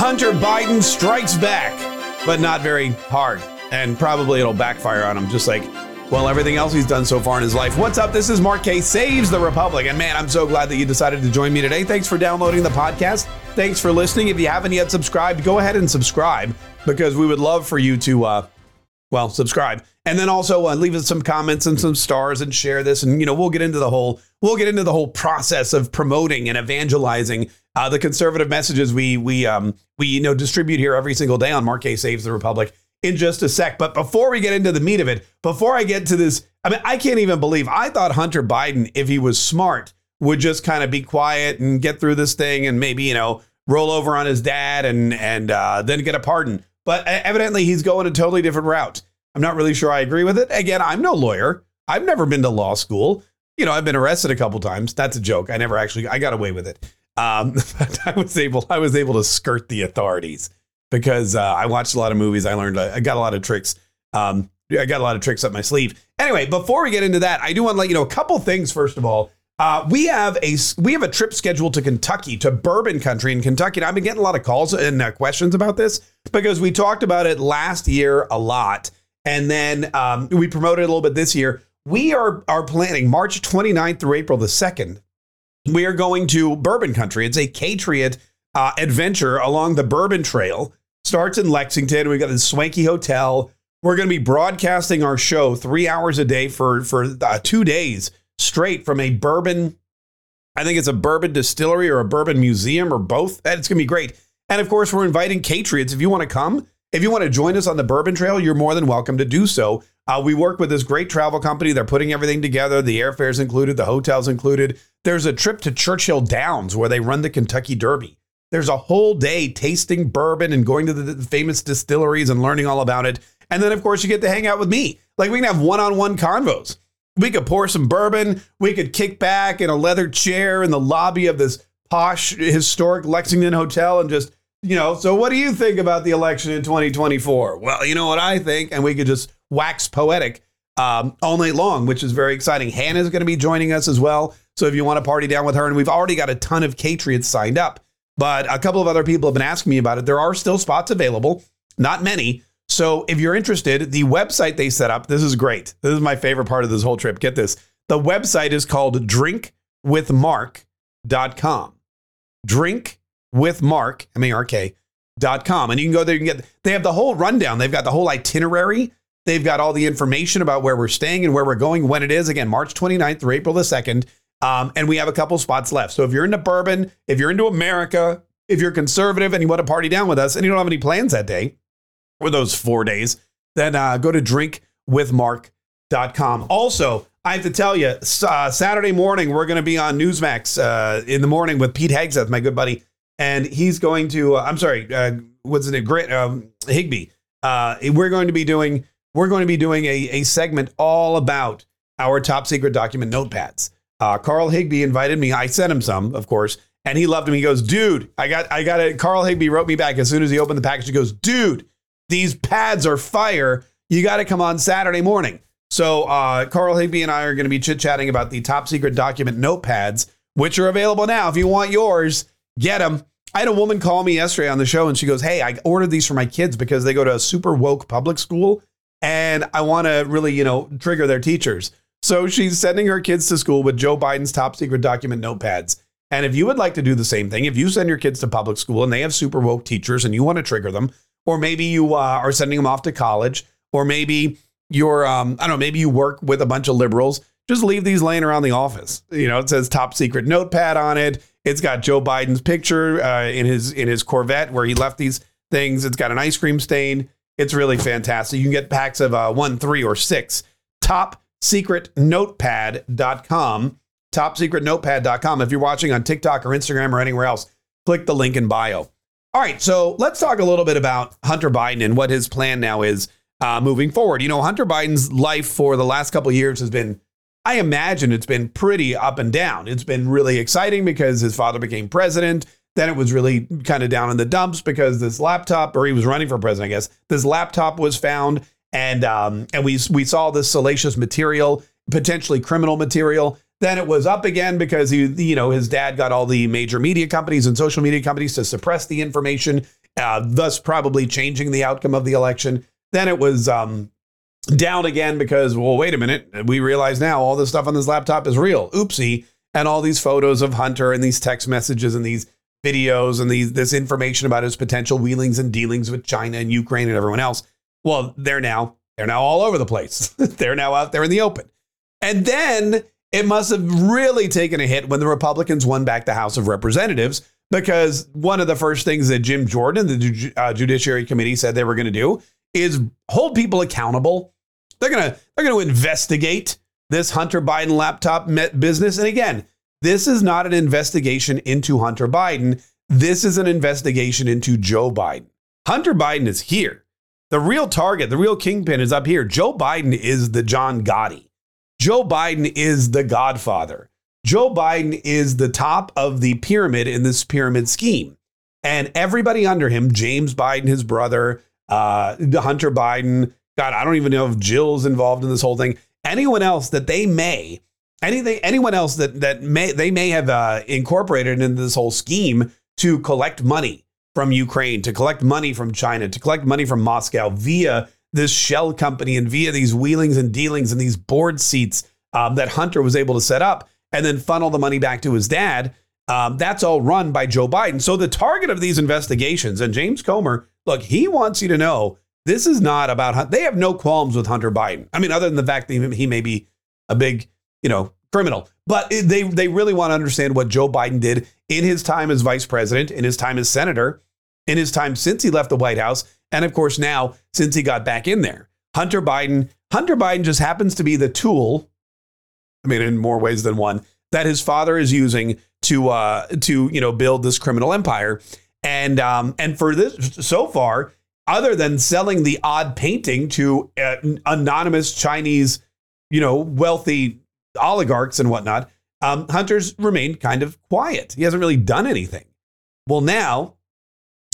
Hunter Biden strikes back, but not very hard. And probably it'll backfire on him, just like, well, everything else he's done so far in his life. What's up? This is Mark Kaye Saves the Republic. And man, I'm so glad that you decided to join me today. Thanks for downloading the podcast. Thanks for listening. If you haven't yet subscribed, go ahead and subscribe because we would love for you to, uh, well, subscribe. And then also uh, leave us some comments and some stars and share this. And, you know, we'll get into the whole, we'll get into the whole process of promoting and evangelizing uh, the conservative messages we we um we you know distribute here every single day on Mark Kaye Saves the Republic in just a sec. But before we get into the meat of it, before I get to this, I mean, I can't even believe I thought Hunter Biden, if he was smart, would just kind of be quiet and get through this thing and maybe you know roll over on his dad and and uh, then get a pardon. But evidently, he's going a totally different route. I'm not really sure I agree with it. Again, I'm no lawyer. I've never been to law school. You know, I've been arrested a couple times. That's a joke. I never actually I got away with it. Um, I was able I was able to skirt the authorities because uh, I watched a lot of movies. I learned I got a lot of tricks. Um, I got a lot of tricks up my sleeve. Anyway, before we get into that, I do want to let you know a couple things. First of all, uh, we have a we have a trip scheduled to Kentucky to Bourbon Country in Kentucky. And I've been getting a lot of calls and uh, questions about this because we talked about it last year a lot, and then um, we promoted a little bit this year. We are are planning March 29th through April the 2nd we are going to Bourbon Country. It's a Catriot uh, adventure along the Bourbon Trail. Starts in Lexington. We've got this swanky hotel. We're going to be broadcasting our show three hours a day for for uh, two days straight from a bourbon. I think it's a bourbon distillery or a bourbon museum or both. And It's going to be great. And of course, we're inviting Catriots. If you want to come, if you want to join us on the Bourbon Trail, you're more than welcome to do so. Uh, we work with this great travel company. They're putting everything together. The airfare's included, the hotel's included. There's a trip to Churchill Downs where they run the Kentucky Derby. There's a whole day tasting bourbon and going to the famous distilleries and learning all about it. And then, of course, you get to hang out with me. Like we can have one on one convos. We could pour some bourbon. We could kick back in a leather chair in the lobby of this posh, historic Lexington hotel and just, you know, so what do you think about the election in 2024? Well, you know what I think. And we could just wax poetic um, all night long, which is very exciting. Hannah is going to be joining us as well. So if you want to party down with her, and we've already got a ton of Catriots signed up, but a couple of other people have been asking me about it. There are still spots available, not many. So if you're interested, the website they set up, this is great. This is my favorite part of this whole trip. Get this. The website is called drinkwithmark.com. Drinkwithmark, M A R K, dot com. And you can go there, you can get, they have the whole rundown. They've got the whole itinerary. They've got all the information about where we're staying and where we're going, when it is. Again, March 29th through April the 2nd. Um, and we have a couple spots left. So if you're into bourbon, if you're into America, if you're conservative and you want to party down with us and you don't have any plans that day or those four days, then uh, go to drinkwithmark.com. Also, I have to tell you, uh, Saturday morning, we're going to be on Newsmax uh, in the morning with Pete Hegseth, my good buddy. And he's going to, uh, I'm sorry, uh, what's it, Great um, Higbie. Uh, we're going to be doing, we're going to be doing a, a segment all about our top secret document notepads. Uh, Carl Higbie invited me. I sent him some, of course, and he loved him. He goes, "Dude, I got, I got it." Carl Higbie wrote me back as soon as he opened the package. He goes, "Dude, these pads are fire. You got to come on Saturday morning." So uh, Carl Higbie and I are going to be chit chatting about the top secret document notepads, which are available now. If you want yours, get them. I had a woman call me yesterday on the show, and she goes, "Hey, I ordered these for my kids because they go to a super woke public school, and I want to really, you know, trigger their teachers." So she's sending her kids to school with Joe Biden's top secret document notepads. And if you would like to do the same thing, if you send your kids to public school and they have super woke teachers and you want to trigger them, or maybe you uh, are sending them off to college, or maybe you're, um, I don't know, maybe you work with a bunch of liberals, just leave these laying around the office. You know, it says top secret notepad on it. It's got Joe Biden's picture uh, in his in his Corvette where he left these things. It's got an ice cream stain. It's really fantastic. You can get packs of uh, one, three, or six top secretnotepad.com. Topsecretnotepad.com. If you're watching on TikTok or Instagram or anywhere else, click the link in bio. All right, so let's talk a little bit about Hunter Biden and what his plan now is uh, moving forward. You know, Hunter Biden's life for the last couple years has been, I imagine it's been pretty up and down. It's been really exciting because his father became president. Then it was really kind of down in the dumps because this laptop, or he was running for president, I guess. This laptop was found and um, and we we saw this salacious material, potentially criminal material. Then it was up again because he, you know, his dad got all the major media companies and social media companies to suppress the information. uh, thus probably changing the outcome of the election. Then it was um, down again because, well, wait a minute. We realize now all this stuff on this laptop is real. Oopsie. And all these photos of Hunter and these text messages and these videos and these this information about his potential wheelings and dealings with China and Ukraine and everyone else. Well, they're now they're now all over the place. they're now out there in the open. And then it must have really taken a hit when the Republicans won back the House of Representatives because one of the first things that Jim Jordan, the uh, Judiciary Committee, said they were going to do is hold people accountable. They're gonna they're gonna investigate this Hunter Biden laptop business. And again, this is not an investigation into Hunter Biden. This is an investigation into Joe Biden. Hunter Biden is here. The real target, the real kingpin is up here. Joe Biden is the John Gotti. Joe Biden is the godfather. Joe Biden is the top of the pyramid in this pyramid scheme. And everybody under him, James Biden, his brother, uh, Hunter Biden. God, I don't even know if Jill's involved in this whole thing. Anyone else that they may, anything, anyone else that that may they may have uh, incorporated into this whole scheme to collect money from Ukraine, to collect money from China, to collect money from Moscow via this shell company and via these wheelings and dealings and these board seats um, that Hunter was able to set up and then funnel the money back to his dad. Um, that's all run by Joe Biden. So the target of these investigations, and James Comer, look, he wants you to know this is not about. They have no qualms with Hunter Biden. I mean, other than the fact that he may be a big, you know, criminal, but they they really want to understand what Joe Biden did in his time as vice president, in his time as senator, in his time since he left the White House, and of course now since he got back in there. Hunter Biden, Hunter Biden just happens to be the tool. I mean, in more ways than one, that his father is using to uh, to you know build this criminal empire. And um, and for this so far, other than selling the odd painting to uh, anonymous Chinese, you know, wealthy oligarchs and whatnot, um, Hunter's remained kind of quiet. He hasn't really done anything. Well, now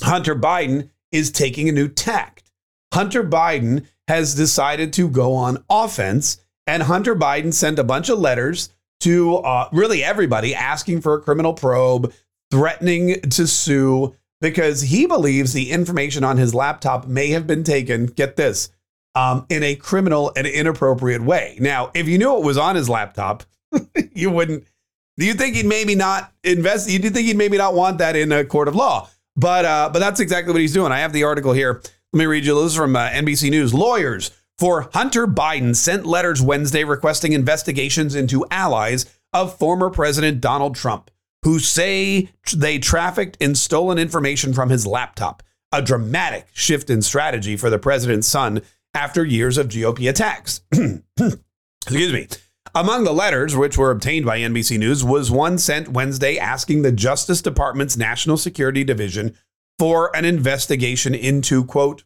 Hunter Biden is taking a new tact. Hunter Biden has decided to go on offense, and Hunter Biden sent a bunch of letters to uh, really everybody asking for a criminal probe, threatening to sue because he believes the information on his laptop may have been taken, get this, um, in a criminal and inappropriate way. Now, if you knew it was on his laptop, you wouldn't. Do you think he'd maybe not invest? You do think he'd maybe not want that in a court of law? But uh, but that's exactly what he's doing. I have the article here. Let me read you. This is from uh, NBC News. Lawyers for Hunter Biden sent letters Wednesday requesting investigations into allies of former President Donald Trump who say they trafficked in stolen information from his laptop, a dramatic shift in strategy for the president's son after years of GOP attacks. Excuse me. Among the letters, which were obtained by NBC News, was one sent Wednesday asking the Justice Department's National Security Division for an investigation into, quote,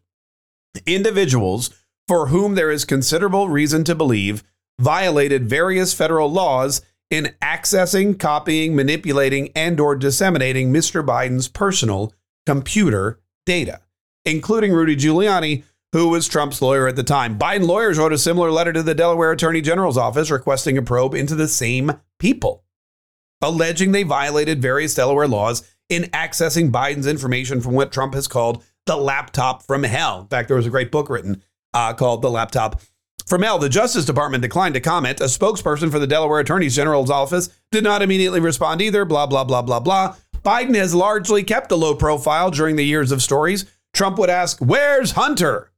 individuals for whom there is considerable reason to believe violated various federal laws in accessing, copying, manipulating, and or disseminating Mr. Biden's personal computer data, including Rudy Giuliani, who was Trump's lawyer at the time. Biden lawyers wrote a similar letter to the Delaware Attorney General's office requesting a probe into the same people, alleging they violated various Delaware laws in accessing Biden's information from what Trump has called the laptop from hell. In fact, there was a great book written uh, called The Laptop from Hell, the Justice Department declined to comment. A spokesperson for the Delaware Attorney General's office did not immediately respond either. Blah, blah, blah, blah, blah. Biden has largely kept a low profile during the years of stories. Trump would ask, Where's Hunter?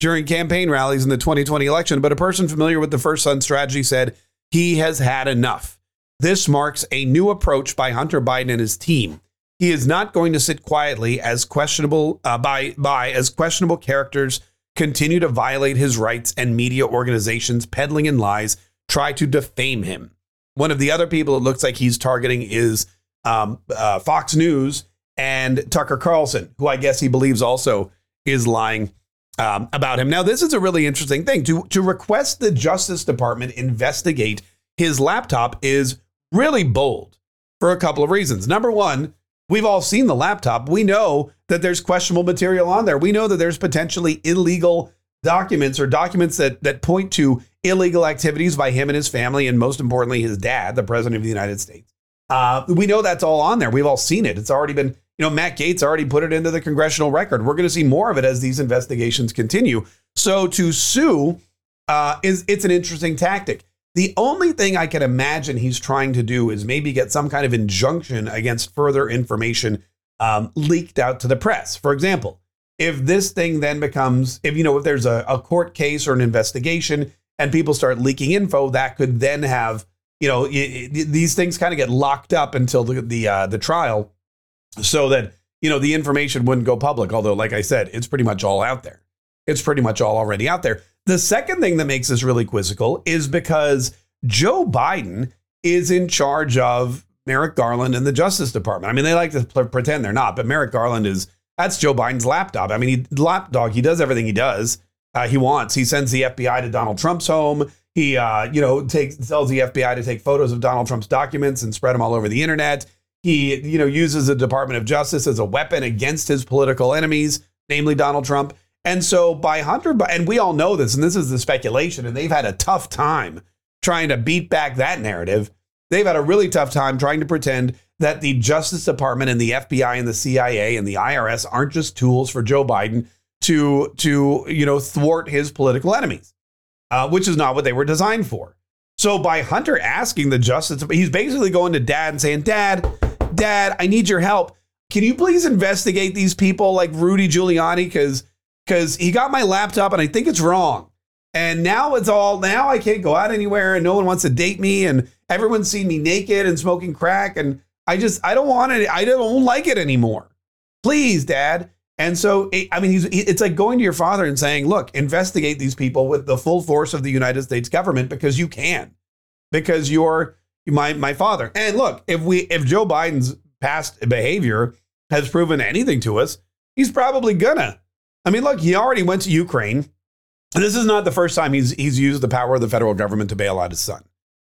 during campaign rallies in the 2020 election, but a person familiar with the First Son strategy said he has had enough. This marks a new approach by Hunter Biden and his team. He is not going to sit quietly as questionable uh, by by as questionable characters continue to violate his rights and media organizations peddling in lies try to defame him. One of the other people it looks like he's targeting is um, uh, Fox News and Tucker Carlson, who I guess he believes also is lying um, about him. Now, this is a really interesting thing. To, to request the Justice Department investigate his laptop is really bold for a couple of reasons. Number one, We've all seen the laptop. We know that there's questionable material on there. We know that there's potentially illegal documents or documents that that point to illegal activities by him and his family, and most importantly, his dad, the president of the United States. Uh, we know that's all on there. We've all seen it. It's already been you know, Matt Gaetz already put it into the congressional record. We're going to see more of it as these investigations continue. So to sue uh, is it's an interesting tactic. The only thing I can imagine he's trying to do is maybe get some kind of injunction against further information um, leaked out to the press. For example, if this thing then becomes, if you know, if there's a, a court case or an investigation and people start leaking info, that could then have, you know, it, it, these things kind of get locked up until the the uh, the trial so that you know the information wouldn't go public. Although, like I said, it's pretty much all out there. It's pretty much all already out there. The second thing that makes this really quizzical is because Joe Biden is in charge of Merrick Garland and the Justice Department. I mean, they like to pl- pretend they're not, but Merrick Garland is that's Joe Biden's lapdog. I mean, he lapdog. He does everything he does. Uh, he wants. He sends the FBI to Donald Trump's home. He, uh, you know, takes tells the FBI to take photos of Donald Trump's documents and spread them all over the internet. He, you know, uses the Department of Justice as a weapon against his political enemies, namely Donald Trump. And so by Hunter, and we all know this, and this is the speculation, and they've had a tough time trying to beat back that narrative. They've had a really tough time trying to pretend that the Justice Department and the FBI and the CIA and the IRS aren't just tools for Joe Biden to to you know thwart his political enemies, uh, which is not what they were designed for. So by Hunter asking the Justice, he's basically going to Dad and saying, "Dad, Dad, I need your help. Can you please investigate these people like Rudy Giuliani? Because because he got my laptop and I think it's wrong. And now it's all now I can't go out anywhere and no one wants to date me and everyone's seen me naked and smoking crack and I just I don't want it. I don't like it anymore. Please, Dad. And so, eh, I mean, he's it's like going to your father and saying, "Look, investigate these people with the full force of the United States government because you can, because you're my my father. And look, if we if Joe Biden's past behavior has proven anything to us, he's probably gonna. I mean, look, he already went to Ukraine. This is not the first time he's he's used the power of the federal government to bail out his son,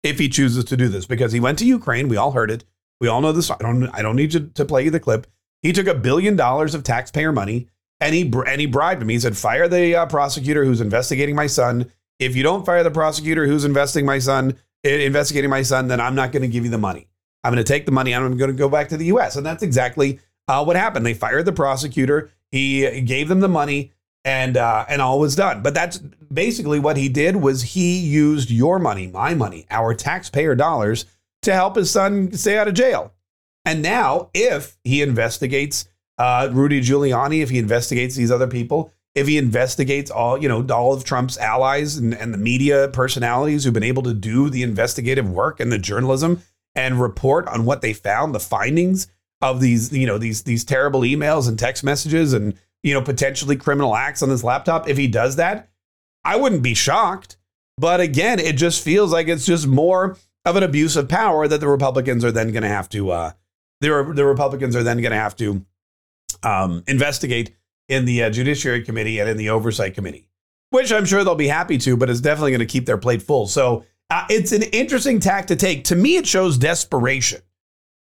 if he chooses to do this, because he went to Ukraine. We all heard it. We all know this. I don't I don't need to, to play you the clip. He took a billion dollars of taxpayer money and he and he bribed him. He said, "Fire the uh, prosecutor who's investigating my son. If you don't fire the prosecutor who's investigating my son, investigating my son, then I'm not going to give you the money. I'm going to take the money and I'm going to go back to the U.S. And that's exactly uh, what happened. They fired the prosecutor. He gave them the money, and uh, and all was done. But that's basically what he did. Was he used your money, my money, our taxpayer dollars to help his son stay out of jail? And now, if he investigates uh, Rudy Giuliani, if he investigates these other people, if he investigates all, you know, all of Trump's allies and, and the media personalities who've been able to do the investigative work and the journalism and report on what they found, the findings of these, you know, these these terrible emails and text messages and you know potentially criminal acts on this laptop. If he does that, I wouldn't be shocked. But again, it just feels like it's just more of an abuse of power that the Republicans are then going to have to. Uh, the the Republicans are then going to have to um, investigate in the uh, Judiciary Committee and in the Oversight Committee, which I'm sure they'll be happy to, but it's definitely going to keep their plate full. So uh, it's an interesting tack to take. To me, it shows desperation.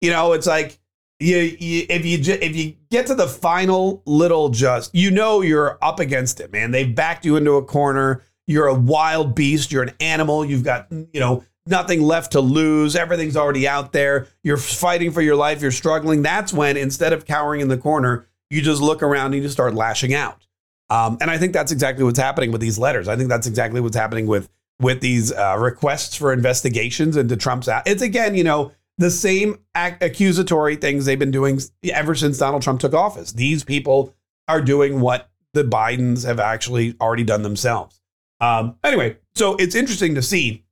You know, it's like you, you, if you if you get to the final little just, you know you're up against it, man. They've backed you into a corner. You're a wild beast. You're an animal. You've got you know nothing left to lose. Everything's already out there. You're fighting for your life. You're struggling. That's when instead of cowering in the corner, you just look around and you start lashing out. Um, and I think that's exactly what's happening with these letters. I think that's exactly what's happening with with these uh, requests for investigations into Trump's. It's again, you know, the same ac- accusatory things they've been doing ever since Donald Trump took office. These people are doing what the Bidens have actually already done themselves. Um, anyway, so it's interesting to see.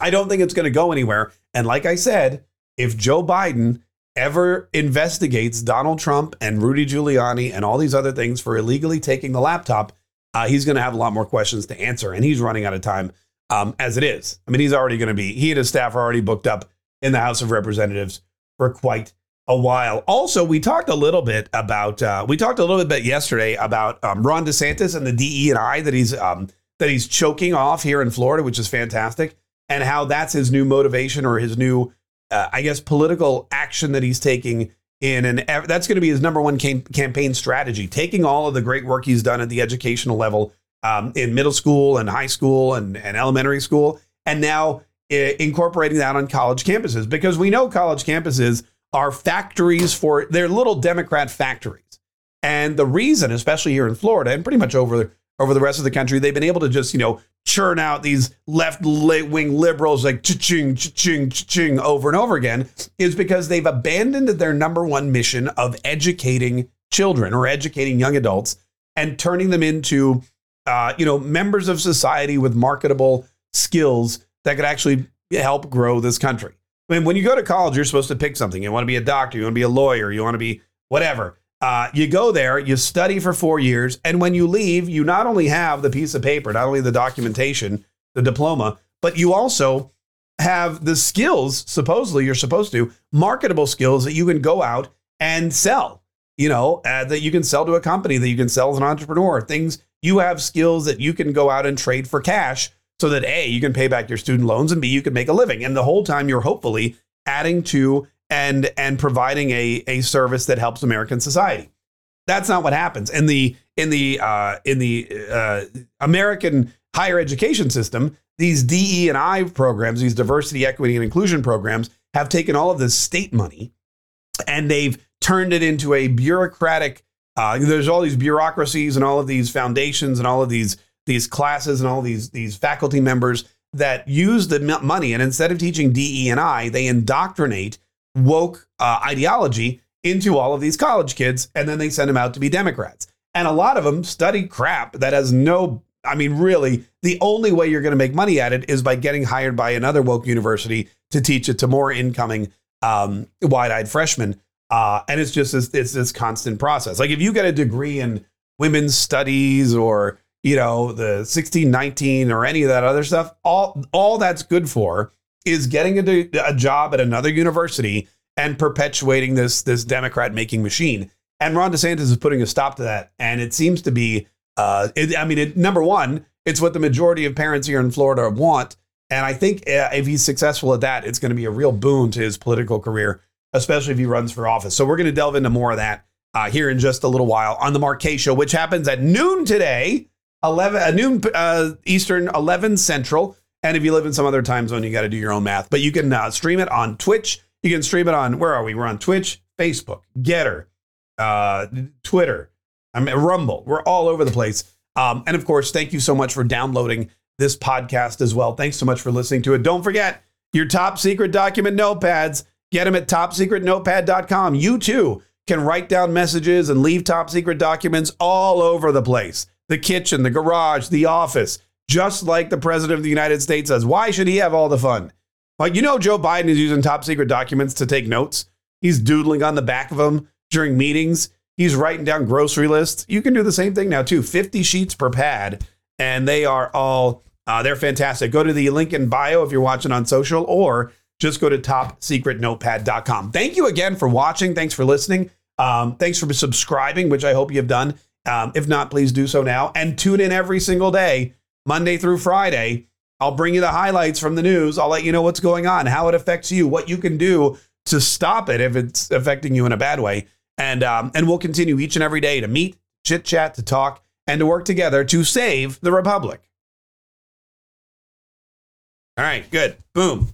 I don't think it's going to go anywhere. And like I said, if Joe Biden ever investigates Donald Trump and Rudy Giuliani and all these other things for illegally taking the laptop, uh, he's going to have a lot more questions to answer. And he's running out of time um, as it is. I mean, he's already going to be, he and his staff are already booked up in the House of Representatives for quite a while. Also, we talked a little bit about, uh, we talked a little bit yesterday about um, Ron DeSantis and the DE and I that he's, um, that he's choking off here in Florida, which is fantastic, and how that's his new motivation or his new uh, I guess, political action that he's taking in an that's going to be his number one cam- campaign strategy, taking all of the great work he's done at the educational level um, in middle school and high school and, and elementary school, and now incorporating that on college campuses because we know college campuses are factories for they're little Democrat factories. And the reason, especially here in Florida and pretty much over over the rest of the country, they've been able to just, you know, churn out these left wing liberals like ching ching ching over and over again is because they've abandoned their number one mission of educating children or educating young adults and turning them into, uh, you know, members of society with marketable skills that could actually help grow this country. I mean, when you go to college, you're supposed to pick something. You want to be a doctor, you want to be a lawyer, you want to be whatever. Uh, you go there, you study for four years, and when you leave, you not only have the piece of paper, not only the documentation, the diploma, but you also have the skills, supposedly you're supposed to, marketable skills that you can go out and sell, you know, uh, that you can sell to a company, that you can sell as an entrepreneur, things you have skills that you can go out and trade for cash so that A, you can pay back your student loans and B, you can make a living. And the whole time you're hopefully adding to and and providing a a service that helps American society. That's not what happens in the in the uh, in the uh, American higher education system. These DE and I programs, these diversity, equity, and inclusion programs, have taken all of this state money and they've turned it into a bureaucratic. Uh, there's all these bureaucracies and all of these foundations and all of these these classes and all these these faculty members that use the money and instead of teaching DE and I, they indoctrinate woke uh, ideology into all of these college kids, and then they send them out to be Democrats. And a lot of them study crap that has no, I mean, really, the only way you're going to make money at it is by getting hired by another woke university to teach it to more incoming um, wide-eyed freshmen. Uh, and it's just this, it's this constant process. Like if you get a degree in women's studies or you know the 1619 or any of that other stuff, all all that's good for is getting a, a job at another university and perpetuating this this Democrat making machine. And Ron DeSantis is putting a stop to that. And it seems to be, uh, it, I mean, it, number one, it's what the majority of parents here in Florida want. And I think uh, if he's successful at that, it's going to be a real boon to his political career, especially if he runs for office. So we're going to delve into more of that uh, here in just a little while on the Mark Kaye Show, which happens at noon today, 11 uh, noon uh, Eastern, 11 Central. And if you live in some other time zone, you got to do your own math. But you can uh, stream it on Twitch. You can stream it on where are we? We're on Twitch, Facebook, Gettr, uh, Twitter, I mean, Rumble. We're all over the place. Um, and of course, thank you so much for downloading this podcast as well. Thanks so much for listening to it. Don't forget your top secret document notepads. Get them at topsecretnotepad.com. You too can write down messages and leave top secret documents all over the place the kitchen, the garage, the office just like the president of the United States says. Why should he have all the fun? Like, you know, Joe Biden is using top secret documents to take notes. He's doodling on the back of them during meetings. He's writing down grocery lists. You can do the same thing now, too. 50 sheets per pad, and they are all, uh, they're fantastic. Go to the link in bio if you're watching on social, or just go to topsecretnotepad.com. Thank you again for watching. Thanks for listening. Um, thanks for subscribing, which I hope you've done. Um, if not, please do so now and tune in every single day Monday through Friday. I'll bring you the highlights from the news. I'll let you know what's going on, how it affects you, what you can do to stop it if it's affecting you in a bad way. And um, and we'll continue each and every day to meet, chit chat, to talk, and to work together to save the republic. All right, good. Boom.